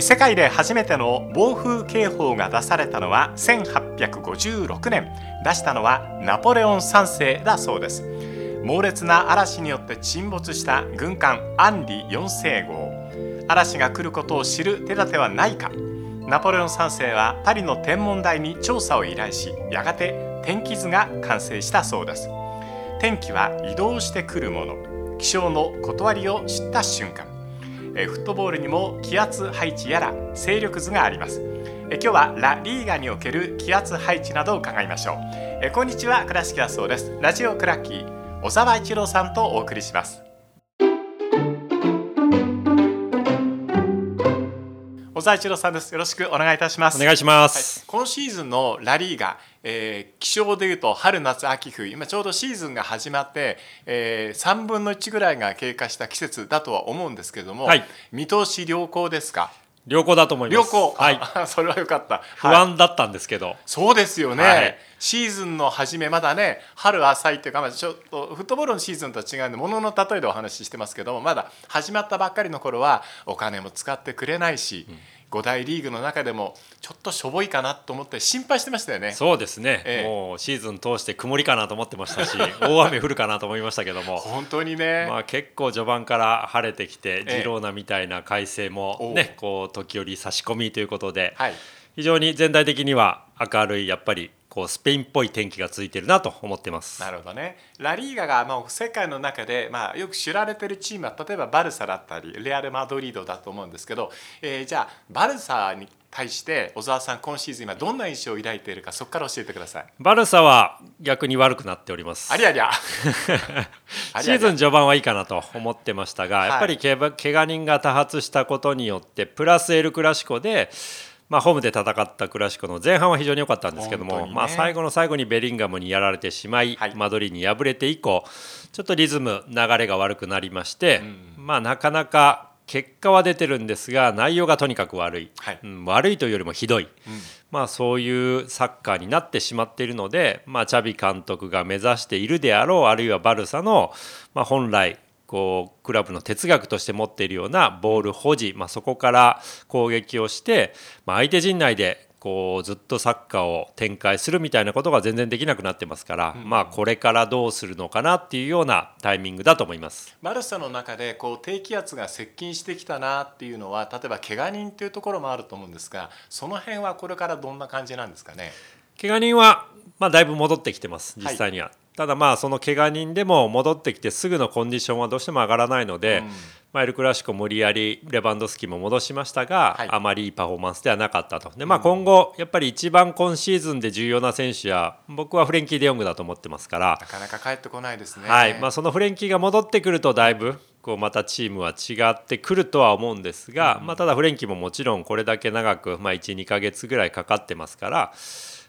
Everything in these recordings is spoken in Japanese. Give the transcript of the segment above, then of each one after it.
世界で初めての暴風警報が出されたのは1856年。出したのはナポレオン3世だそうです。猛烈な嵐によって沈没した軍艦アンリ4世号。嵐が来ることを知る手立てはないか。ナポレオン3世はパリの天文台に調査を依頼しやがて天気図が完成したそうです。天気は移動してくるもの。気象の断りを知った瞬間。フットボールにも気圧配置やら勢力図があります。今日はラ・リーガにおける気圧配置などを伺いましょう。こんにちは倉敷はそうです。ラジオクラッキー小沢一郎さんとお送りします。小沢一郎さんですよろしくお願いいたしますお願いします、はい、今シーズンのラリーガ、えー、気象でいうと春夏秋冬今ちょうどシーズンが始まって、えー、3分の1ぐらいが経過した季節だとは思うんですけれども、はい、見通し良好ですか？良好だと思います。良好。はい。それは良かった。不安だったんですけど。はい、そうですよね、はい、シーズンの初めまだね春浅いっていうか、まあ、ちょっとフットボールのシーズンとは違うんでものの例えでお話ししてますけどもまだ始まったばっかりの頃はお金も使ってくれないし。うん5大リーグの中でもちょっとしょぼいかなと思って心配してましたよね。そうですね、ええ、もうシーズン通して曇りかなと思ってましたし 大雨降るかなと思いましたけども。本当にね、まあ、結構序盤から晴れてきて、ジローナみたいな快晴もね、こう時折差し込みということで、はい、非常に全体的には明るいやっぱりこうスペインっぽい天気が続いてるなと思ってます。なるほどね。ラリーガがまあ世界の中でまあよく知られてるチームは例えばバルサだったりレアル・マドリードだと思うんですけど、えー、じゃあバルサに対して小沢さん今シーズン今どんな印象を抱いているかそこから教えてください。バルサは逆に悪くなっております。ありゃりゃ。シーズン序盤はいいかなと思ってましたが、やっぱりけが人が多発したことによってプラスエル・クラシコでまあ、ホームで戦ったクラシコの前半は非常に良かったんですけども、ね、まあ、最後の最後にベリンガムにやられてしまい、はい、マドリーに敗れて以降ちょっとリズム流れが悪くなりまして、うん、まあ、なかなか結果は出てるんですが内容がとにかく悪い、はい、うん、悪いというよりもひどい、うん、まあ、そういうサッカーになってしまっているので、まあ、チャビ監督が目指しているであろうあるいはバルサの、まあ、本来こうクラブの哲学として持っているようなボール保持、まあ、そこから攻撃をして、まあ、相手陣内でこうずっとサッカーを展開するみたいなことが全然できなくなってますから、うん、まあこれからどうするのかなっていうようなタイミングだと思います。マルサの中でこう低気圧が接近してきたなっていうのは例えば怪我人っていうところもあると思うんですがその辺はこれからどんな感じなんですかね？怪我人はまあだいぶ戻ってきてます実際には、はいただまあその怪我人でも戻ってきてすぐのコンディションはどうしても上がらないので、うん、まあ、エル・クラシコ無理やりレバンドフスキも戻しましたが、はい、あまりいいパフォーマンスではなかったと。で、まあ、今後やっぱり一番今シーズンで重要な選手や僕はフレンキー・デヨングだと思ってますから。なかなか帰ってこないですね、はい。まあ、そのフレンキーが戻ってくるとだいぶこうまたチームは違ってくるとは思うんですが、うん、まあ、ただフレンキーももちろんこれだけ長く、まあ、12か月ぐらいかかってますから。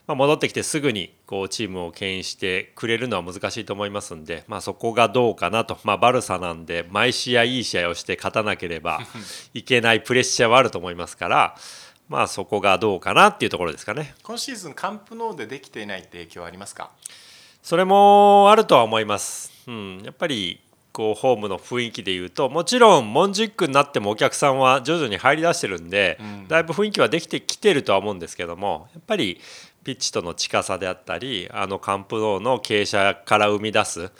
まあ、戻ってきてすぐにこうチームを牽引してくれるのは難しいと思いますんで、まあ、そこがどうかなと、まあ、バルサなんで毎試合いい試合をして勝たなければいけないプレッシャーはあると思いますから。まあそこがどうかなっていうところですかね。今シーズンカンプノーでできていないって影響はありますか？それもあるとは思います、うん、やっぱりこうホームの雰囲気でいうともちろんモンジュックになってもお客さんは徐々に入りだしてるんで、うん、だいぶ雰囲気はできてきてるとは思うんですけどもやっぱりピッチとの近さであったりあのカンプノーの傾斜から生み出す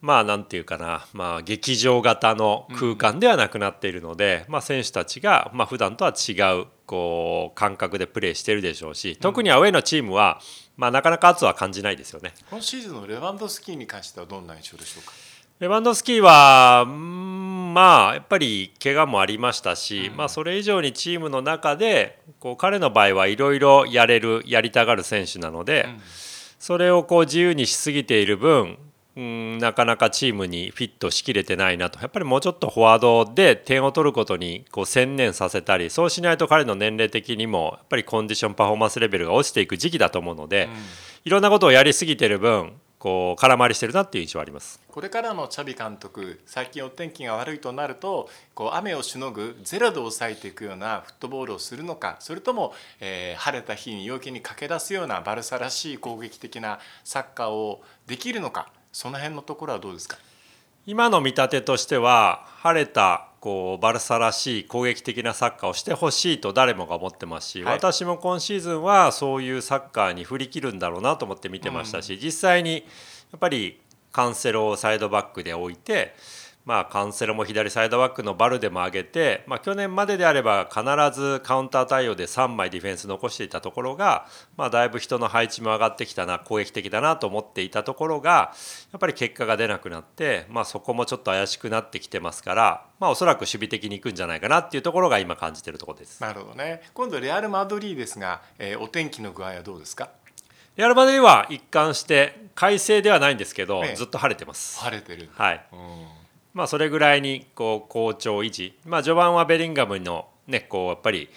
まあなんていうかな、まあ、劇場型の空間ではなくなっているので、うん、まあ、選手たちがまあ普段とは違うこう感覚でプレーしてるでしょうし特にアウェーのチームは、まあ、なかなか圧は感じないですよね。今シーズンのレバンドスキーに関してはどんな印象でしょうか？レバンドスキーはまあやっぱり怪我もありましたし、うん、まあ、それ以上にチームの中でこう彼の場合はいろいろやれるやりたがる選手なので、うん、それをこう自由にしすぎている分うんなかなかチームにフィットしきれてないなと。やっぱりもうちょっとフォワードで点を取ることにこう専念させたりそうしないと彼の年齢的にもやっぱりコンディションパフォーマンスレベルが落ちていく時期だと思うので、うん、いろんなことをやりすぎてる分こう空回りしてるなっていう印象はあります。これからのチャビ監督最近お天気が悪いとなるとこう雨をしのぐゼロで抑えていくようなフットボールをするのかそれとも、えー、晴れた日に陽気に駆け出すようなバルサらしい攻撃的なサッカーをできるのかその辺のところはどうですか？今の見立てとしては晴れたこうバルサらしい攻撃的なサッカーをしてほしいと誰もが思ってますし、はい、私も今シーズンはそういうサッカーに振り切るんだろうなと思って見てましたし、うん、実際にやっぱりカンセロをサイドバックで置いてまあ、カンセロも左サイドバックのバルでも上げて、まあ、去年までであれば必ずカウンター対応で3枚ディフェンス残していたところが、まあ、だいぶ人の配置も上がってきたな攻撃的だなと思っていたところがやっぱり結果が出なくなって、まあ、そこもちょっと怪しくなってきてますから、まあ、おそらく守備的にいくんじゃないかなっていうところが今感じているところです。なるほどね。今度レアル・マドリーですが、えー、お天気の具合はどうですか？レアル・マドリーは一貫して快晴ではないんですけど、ずっと晴れてます。晴れてる。はい、うんまあ、それぐらいにこう好調維持、まあ、序盤はベリンガムの、ね、こうやっぱり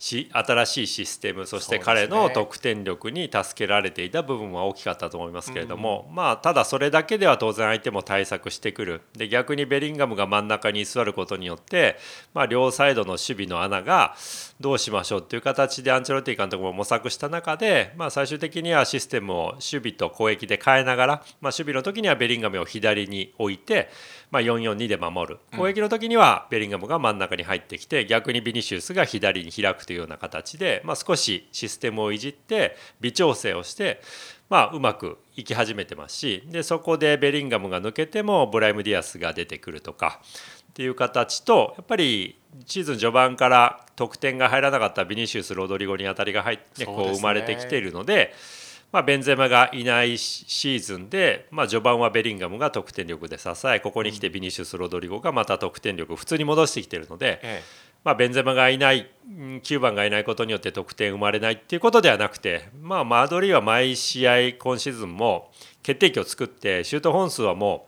し新しいシステムそして彼の得点力に助けられていた部分は大きかったと思いますけれども、うん、まあただそれだけでは当然相手も対策してくる。で逆にベリンガムが真ん中に居座ることによって、まあ、両サイドの守備の穴がどうしましょうという形でアンチェロティ監督も模索した中で、まあ、最終的にはシステムを守備と攻撃で変えながら、まあ、守備の時にはベリンガムを左に置いて、まあ、442で守る攻撃の時にはベリンガムが真ん中に入ってきて逆にビニシウスが左に開くというような形で、まあ、少しシステムをいじって微調整をして、まあ、うまくいき始めてますしでそこでベリンガムが抜けてもブラヒム・ディアスが出てくるとかっていう形とやっぱりシーズン序盤から得点が入らなかったビニシウス・ロドリゴに当たりが入って、こう生まれてきているので。まあ、ベンゼマがいないシーズンで、まあ、序盤はベリンガムが得点力で支えここに来てビニシウス・ロドリゴがまた得点力普通に戻してきているので、ええ、まあ、ベンゼマがいない9番がいないことによって得点生まれないっていうことではなくて、まあ、マドリーは毎試合今シーズンも決定機を作ってシュート本数はも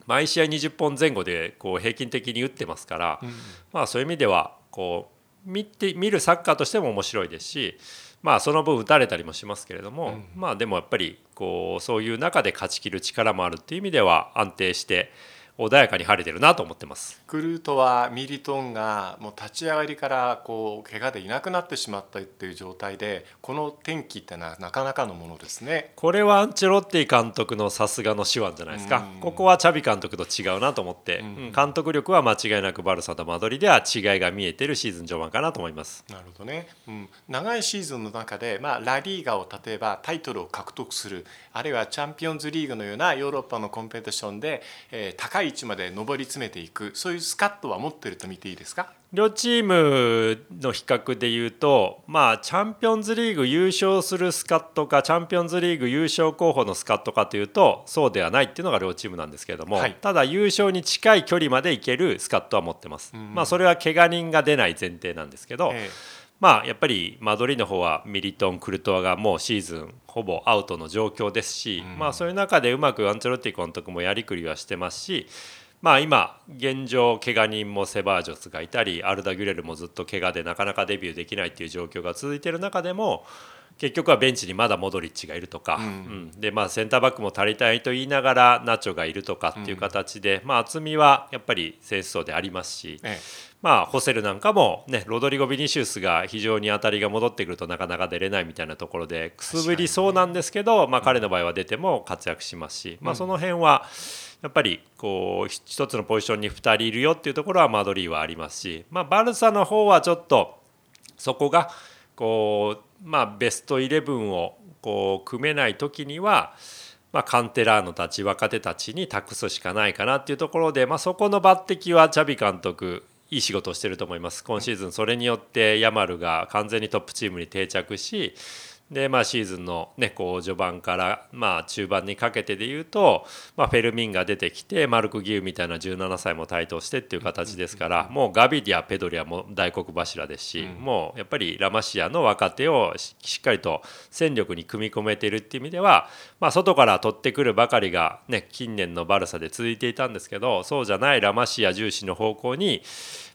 う毎試合20本前後でこう平均的に打ってますから、うん、まあ、そういう意味ではこう見て見るサッカーとしても面白いですしまあその分打たれたりもしますけれども、うん、まあでもやっぱりこうそういう中で勝ちきる力もあるっていう意味では安定して穏やかに晴れてるなと思ってます。クルートはミリトンがもう立ち上がりからこう怪我でいなくなってしまったっていう状態でこの天気ってのはなかなかのものですね。これはアンチェロッティ監督のさすがの手腕じゃないですか、ここはチャビ監督と違うなと思って、うん、監督力は間違いなくバルサとマドリでは違いが見えてるシーズン序盤かなと思います。なるほどね、うん、長いシーズンの中で、まあ、ラリーガを例えばタイトルを獲得する。あるいはチャンピオンズリーグのようなヨーロッパのコンペティションで、えー、高い位置まで上り詰めていくそういうスカットは持ってると見ていいですか？両チームの比較でいうと、まあ、チャンピオンズリーグ優勝するスカットかチャンピオンズリーグ優勝候補のスカットかというとそうではないっていうのが両チームなんですけれども、はい、ただ優勝に近い距離までいけるスカットは持ってます、うん、まあ、それは怪我人が出ない前提なんですけど、ええまあ、やっぱりマドリーの方はミリトン、クルトワがもうシーズンほぼアウトの状況ですし、うん、まあ、そういう中でうまくアンチェロッティ監督もやりくりはしてますし、まあ、今現状怪我人もセバージョスがいたりアルダ・ギュレルもずっと怪我でなかなかデビューできないっていう状況が続いている中でも結局はベンチにまだモドリッチがいるとか、うん、うん、でまあ、センターバックも足りたいと言いながらナチョがいるとかっていう形で、うん、まあ、厚みはやっぱり選手層でありますし、ええ、まあ、ホセルなんかも、ね、ロドリゴ・ビニシウスが非常に当たりが戻ってくるとなかなか出れないみたいなところでくすぶりそうなんですけど、まあ、彼の場合は出ても活躍しますし、まあ、その辺は。やっぱりこう一つのポジションに2人いるよっていうところはマドリーはありますし、まあ、バルサの方はちょっとそこがこう、まあ、ベストイレブンをこう組めない時には、まあ、カンテラーノたち若手たちに託すしかないかなっていうところで、まあ、そこの抜擢はチャビ監督いい仕事をしてると思います。今シーズンそれによってヤマルが完全にトップチームに定着しでまあ、シーズンの、ね、こう序盤から、まあ、中盤にかけてでいうと、まあ、フェルミンが出てきてマルク・ギウみたいな17歳も台頭してっていう形ですから、もうガビディアペドリアも大黒柱ですし、もうやっぱりラマシアの若手をしっかりと戦力に組み込めているっていう意味では、まあ、外から取ってくるばかりが、ね、近年のバルサで続いていたんですけどそうじゃないラマシア重視の方向に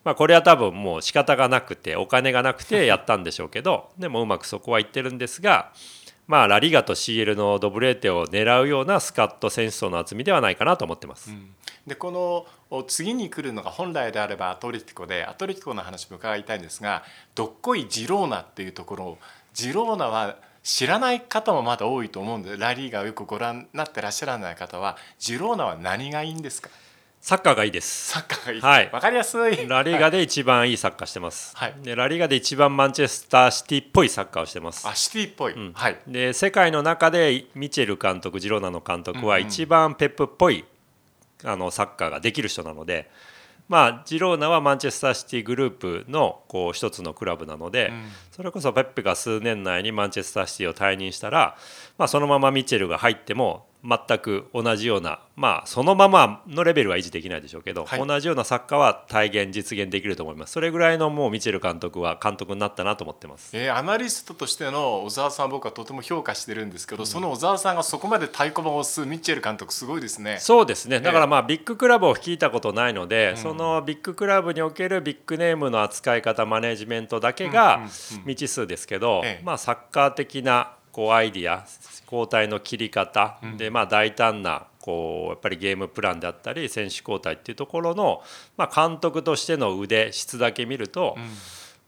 まあ、これは多分もう仕方がなくてお金がなくて やったんでしょうけどでもうまくそこはいってるんですが。まあ、ラリガと CL のドブレーテを狙うようなスカット選手層の厚みではないかなと思ってます。うん、でこの次に来るのが本来であればアトレティコでアトレティコの話も伺いたいんですがどっこいジローナっていうところジローナは知らない方もまだ多いと思うんでラリーがよくご覧になってらっしゃらない方はジローナは何がいいんですか？サッカーがいいです。サッカーがいい、はい。わかりやすい。ラリーガで一番いいサッカーしてます、はい。でラリーガで一番マンチェスターシティっぽいサッカーをしてます。あシティっぽい、はい。で世界の中でミチェル監督ジローナの監督は一番ペップっぽいあのサッカーができる人なので、まあ、ジローナはマンチェスターシティグループのこう一つのクラブなので、それこそペップが数年内にマンチェスターシティを退任したら、まあ、そのままミチェルが入っても全く同じような、まあ、そのままのレベルは維持できないでしょうけど、はい。同じようなサッカーは体現実現できると思います。それぐらいのもうミチェル監督は監督になったなと思ってます。えーアナリストとしての小沢さんは僕はとても評価してるんですけど、その小沢さんがそこまで太鼓判を押すミッチェル監督すごいですね。そうですね。だからまあビッグクラブを率いたことないので、そのビッグクラブにおけるビッグネームの扱い方マネジメントだけが未知数ですけど、ええ。まあ、サッカー的なこうアイディア交代の切り方、でまあ大胆なこうやっぱりゲームプランであったり選手交代っていうところの、まあ、監督としての腕質だけ見ると、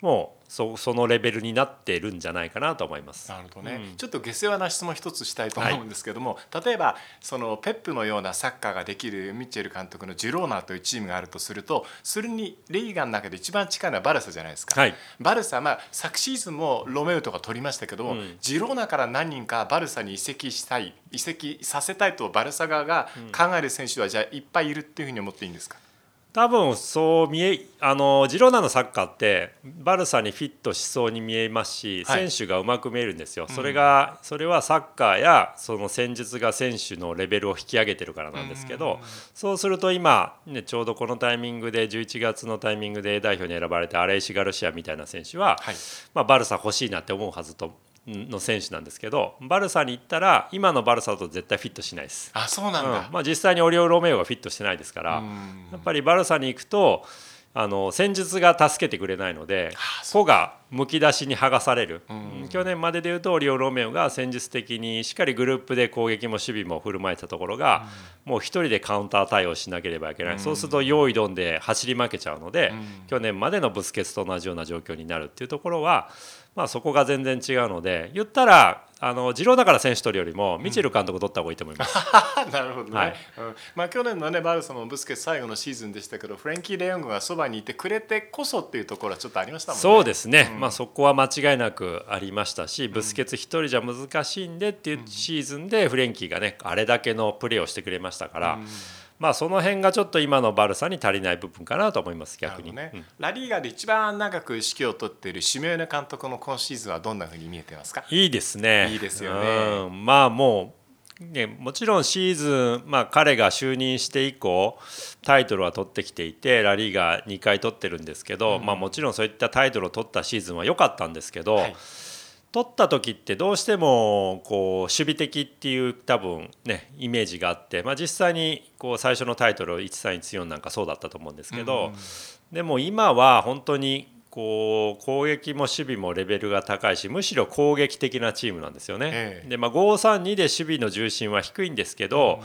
もうそそのレベルになってるんじゃないかなと思います。なるほどね、ちょっと下世話な質問一つしたいと思うんですけども、例えばそのペップのようなサッカーができるミッチェル監督のジローナーというチームがあるとするとそれにリーガの中で一番近いのはバルサじゃないですか、はい。バルサ、まあ、昨シーズンもロメウとか取りましたけども、ジローナから何人かバルサに移籍したい移籍させたいとバルサ側が考える選手はじゃあいっぱいいるっていうふうに思っていいんですか、多分そう見えあのジローナのサッカーってバルサにフィットしそうに見えますし、はい。選手がうまく見えるんですよ、それがそれはサッカーやその戦術が選手のレベルを引き上げてるからなんですけど、そうすると今、ね、ちょうどこのタイミングで11月のタイミングで A 代表に選ばれたアレイシ・ガルシアみたいな選手は、はい。まあ、バルサ欲しいなって思うはずとの選手なんですけどバルサに行ったら今のバルサと絶対フィットしないです。あそうなんだ、うん。まあ、実際にオリオ・ロメオがフィットしてないですから、やっぱりバルサに行くとあの戦術が助けてくれないので個がむき出しに剥がされる、去年まででいうとオリオ・ロメオが戦術的にしっかりグループで攻撃も守備も振る舞えたところが、もう一人でカウンター対応しなければいけない、そうすると用意どんで走り負けちゃうので、去年までのブスケツと同じような状況になるっていうところは、まあ、そこが全然違うので言ったらあのジローだから選手取るよりもミチェル監督取った方がいいと思います。なるほどね、はい。うん。まあ、去年の、ね、バルサのブスケツ最後のシーズンでしたけどフレンキー・レヨングがそばにいてくれてこそっていうところはちょっとありましたもんね。そうですね、まあ、そこは間違いなくありましたし、ブスケツ一人じゃ難しいんでっていうシーズンでフレンキーがねあれだけのプレーをしてくれましたから、まあ、その辺がちょっと今のバルサに足りない部分かなと思います逆に。ね。うん。ラリーガで一番長く指揮を取っているシメオネ監督の今シーズンはどんなふうに見えてますか？いいですね。いいですよね。うん。まあもう、ね、もちろんシーズン、まあ、彼が就任して以降タイトルは取ってきていてラリーガ2回取ってるんですけど、まあ、もちろんそういったタイトルを取ったシーズンは良かったんですけど、はい。取った時ってどうしてもこう守備的っていう多分ねイメージがあって、まあ、実際にこう最初のタイトル1314なんかそうだったと思うんですけど、でも今は本当にこう攻撃も守備もレベルが高いしむしろ攻撃的なチームなんですよね。ええ。でまあ、532で守備の重心は低いんですけど、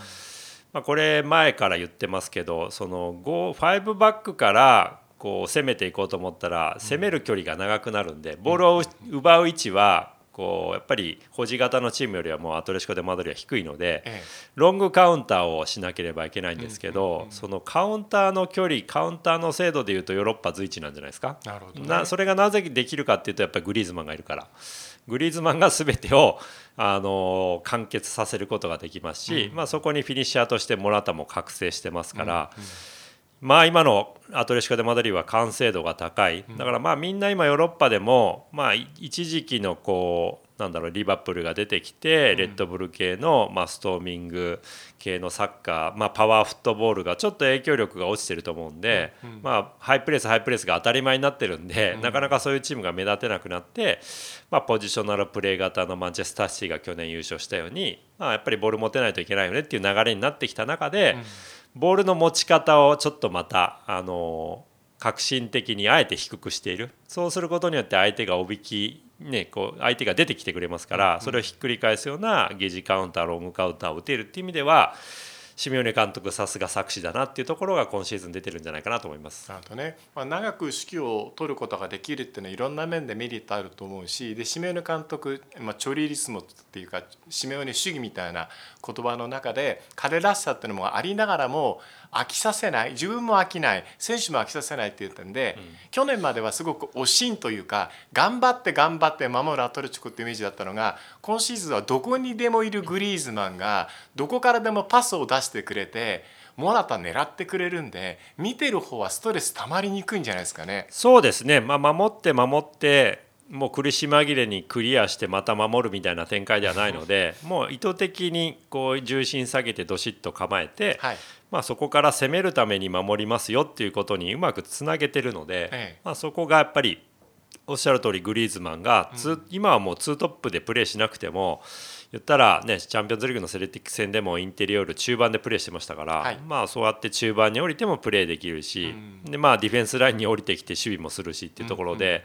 まあ、これ前から言ってますけどその5 5バックからこう攻めていこうと思ったら攻める距離が長くなるんでボールを奪う位置はこうやっぱり保持型のチームよりはもうアトレシコでマドリーは低いのでえロングカウンターをしなければいけないんですけどそのカウンターの距離カウンターの精度でいうとヨーロッパ随一なんじゃないですか？なるほどね。なそれがなぜできるかっていうとやっぱりグリーズマンがいるから。グリーズマンが全てをあの完結させることができますし、まあ、そこにフィニッシャーとしてモラタも覚醒してますから、まあ今のアトレティコ・デ・マドリーは完成度が高い。だからまあみんな今ヨーロッパでもまあい一時期のこうなんだろうリバプールが出てきてレッドブル系のまあストーミング系のサッカーまあパワーフットボールがちょっと影響力が落ちてると思うんでまあハイプレスハイプレスが当たり前になってるんでなかなかそういうチームが目立てなくなってまあポジショナルプレー型のマンチェスターシティが去年優勝したようにまあやっぱりボール持てないといけないよねっていう流れになってきた中でボールの持ち方をちょっとまたあの革新的にあえて低くしている。そうすることによって相手がおびき、ね、こう相手が出てきてくれますからそれをひっくり返すようなゲージカウンターロングカウンターを打てるっていう意味ではシミオネ監督さすが作詞だなっていうところが今シーズン出てるんじゃないかなと思います。なるほどね、まあ、長く指揮を取ることができるっていうのはいろんな面でメリットあると思うしでシメオネ監督、まあ、チョリリスモっていうかシメオネ主義みたいな言葉の中で彼らしさっていうのもありながらも飽きさせない自分も飽きない選手も飽きさせないって言ったんで、うん、去年まではすごく惜しんというか頑張って頑張って守るアトレチコってイメージだったのが今シーズンはどこにでもいるグリーズマンがどこからでもパスを出してくれてモラタ狙ってくれるんで見てる方はストレスたまりにくいんじゃないですかね。そうですね、まあ、守って守ってもう苦し紛れにクリアしてまた守るみたいな展開ではないので もう意図的にこう重心下げてどしっと構えて、はい、まあ、そこから攻めるために守りますよっていうことにうまくつなげてるので、ええ、まあ、そこがやっぱりおっしゃる通りグリーズマンが、うん、今はもうツートップでプレーしなくても言ったらねチャンピオンズリーグのセレティック戦でもインテリオール中盤でプレーしてましたから、はい、まあそうやって中盤に降りてもプレーできるし、うん、でまあディフェンスラインに降りてきて守備もするしっていうところで。うんうん。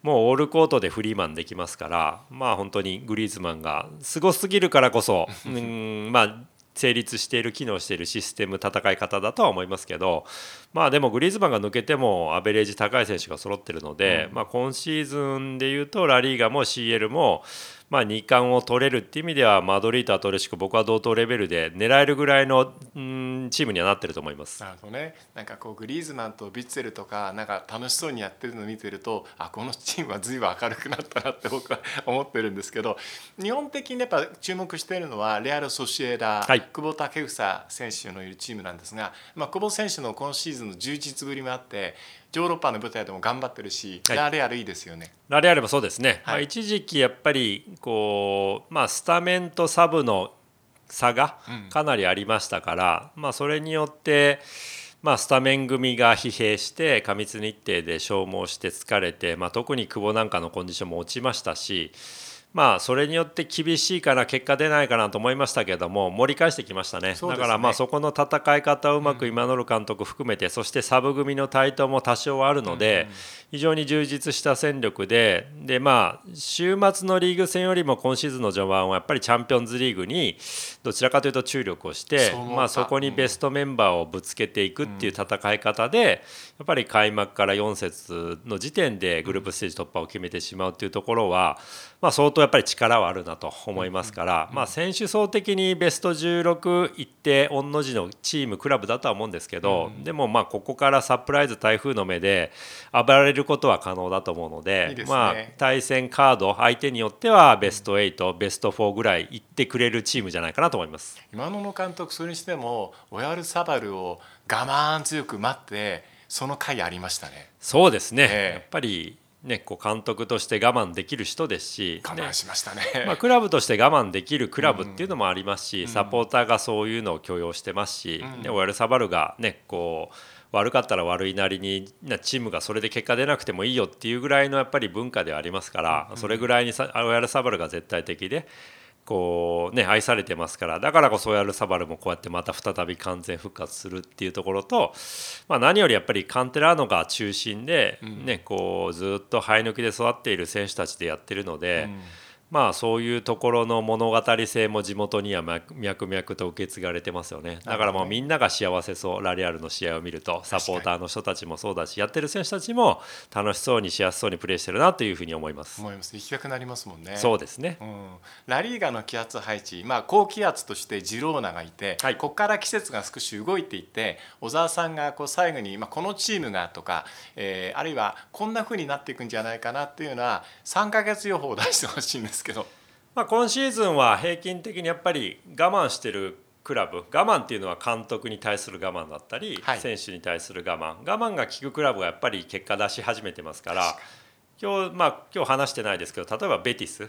もうオールコートでフリーマンできますからまあ本当にグリーズマンがすごすぎるからこそうんまあ成立している機能しているシステム戦い方だとは思いますけどまあでもグリーズマンが抜けてもアベレージ高い選手が揃ってるので、うん、まあ、今シーズンでいうとラリーガも CL もまあ、2冠を取れるっていう意味ではマドリーとアトレシコ僕は同等レベルで狙えるぐらいの、うん、チームにはなってると思います。なるほどねなんかこうグリーズマンとビッツェルとかなんか楽しそうにやってるのを見てるとあこのチームは随分明るくなったなって僕は 思ってるんですけど日本的にやっぱ注目しているのはレアル・ソシエダ、はい、久保建英選手のいるチームなんですが、まあ、久保選手の今シーズンの充実ぶりもあってヨーロッパの舞台でも頑張ってるし、はい、ラレアルいいですよね。ラレアルもそうですね、はい、まあ、一時期やっぱりこう、まあ、スタメンとサブの差がかなりありましたから、うん、まあ、それによって、まあ、スタメン組が疲弊して過密日程で消耗して疲れて、まあ、特に久保なんかのコンディションも落ちましたし。まあそれによって厳しいから結果出ないかなと思いましたけども盛り返してきましたね、ね、だからまあそこの戦い方をうまく今野監督含めて、うん、そしてサブ組の台頭も多少あるので、うん、非常に充実した戦力ででまあ週末のリーグ戦よりも今シーズンの序盤はやっぱりチャンピオンズリーグにどちらかというと注力をしてまあそこにベストメンバーをぶつけていくっていう戦い方でやっぱり開幕から4節の時点でグループステージ突破を決めてしまうっていうところはまあ相当やっぱり力はあるなと思いますから、まあ、選手層的にベスト16行って御の字のチームクラブだとは思うんですけど、でもまあここからサプライズ台風の目で暴れることは可能だと思うので、ね、まあ、対戦カード相手によってはベスト8、ベスト4ぐらい行ってくれるチームじゃないかなと思います。今野の監督それにしてもオヤルサバルを我慢強く待ってその回ありましたね。そうですね、えー、やっぱりね、こう監督として我慢できる人ですし、我慢しましたね、まあ、クラブとして我慢できるクラブっていうのもありますし、うん、サポーターがそういうのを許容してますし、うん、でオヤルサバルが、ね、こう悪かったら悪いなりにチームがそれで結果出なくてもいいよっていうぐらいのやっぱり文化ではありますから、うん、それぐらいにオヤルサバルが絶対的で。こうね愛されてますからだからこそやるサバルもこうやってまた再び完全復活するっていうところと、まあ、何よりやっぱりカンテラーノが中心で、ねこうずっと生え抜きで育っている選手たちでやってるので。まあそういうところの物語性も地元には脈々と受け継がれてますよね。だからもうみんなが幸せそうラリアルの試合を見るとサポーターの人たちもそうだしやってる選手たちも楽しそうにしやすそうにプレーしてるなというふうに思います。思います。行きたくなりますもんね。そうですね、うん、ラリーガの気圧配置まあ高気圧としてジローナがいて、はい、ここから季節が少し動いていって小沢さんがこう最後に、まあ、このチームがとか、えー、あるいはこんなふうになっていくんじゃないかなっていうのは3か月予報を出してほしいんですけど。まあ、今シーズンは平均的にやっぱり我慢してるクラブ我慢っていうのは監督に対する我慢だったり、はい、選手に対する我慢。我慢が効くクラブがやっぱり結果出し始めてますから今日まあ今日話してないですけど例えばベティス、うん、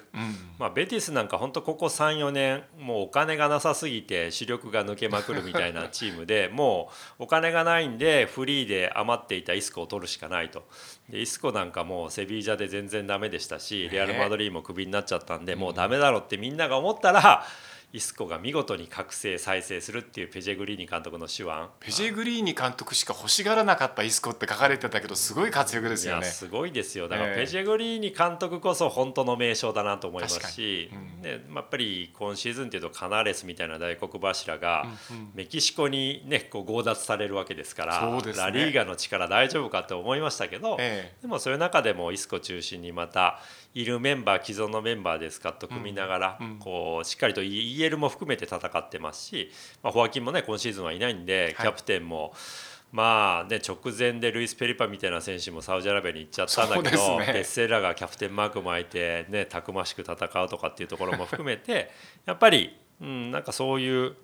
まあ、ベティスなんか本当ここ34年もうお金がなさすぎて主力が抜けまくるみたいなチームで もうお金がないんでフリーで余っていたイスコを取るしかないと。でイスコなんかもうセビージャで全然ダメでしたしレアル・マドリーもクビになっちゃったんでもうダメだろってみんなが思ったら。イスコが見事に覚醒再生するっていうペジェグリーニ監督の手腕。ペジェグリーニ監督しか欲しがらなかったイスコって書かれてたけどすごい活躍ですよね。すごいですよ。だからペジェグリーニ監督こそ本当の名将だなと思いますし、うん、でやっぱり今シーズンっていうとカナレスみたいな大黒柱がメキシコにねこう強奪されるわけですから、ね、ラリーガの力大丈夫かって思いましたけど、ええ、でもそういう中でもイスコ中心にまたいるメンバー既存のメンバーでスカッと組みながら、こうしっかりといい PL も含めて戦ってますし、まあ、ホアキンもね今シーズンはいないんでキャプテンも、はいまあね、直前でルイス・ペリパみたいな選手もサウジアラビアに行っちゃったんだけど、ね、ベッセラがキャプテンマークも開いて、ね、たくましく戦うとかっていうところも含めてやっぱり、うん、なんかそういう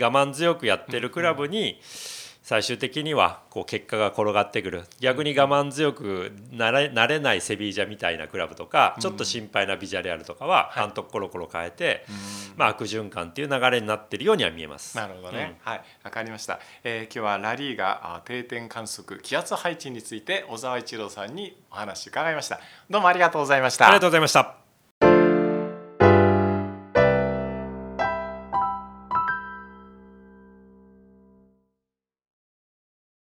我慢強くやってるクラブに、うん最終的にはこう結果が転がってくる。逆に我慢強くなれなれないセビージャみたいなクラブとか、ちょっと心配なビジャレアルとかは監督コロコロ変えて、まあ、悪循環っていう流れになってるようには見えます。なるほどね、うん、はい。わかりました、えー、今日はラリーが定点観測気圧配置について小沢一郎さんにお話伺いました。どうもありがとうございました。ありがとうございました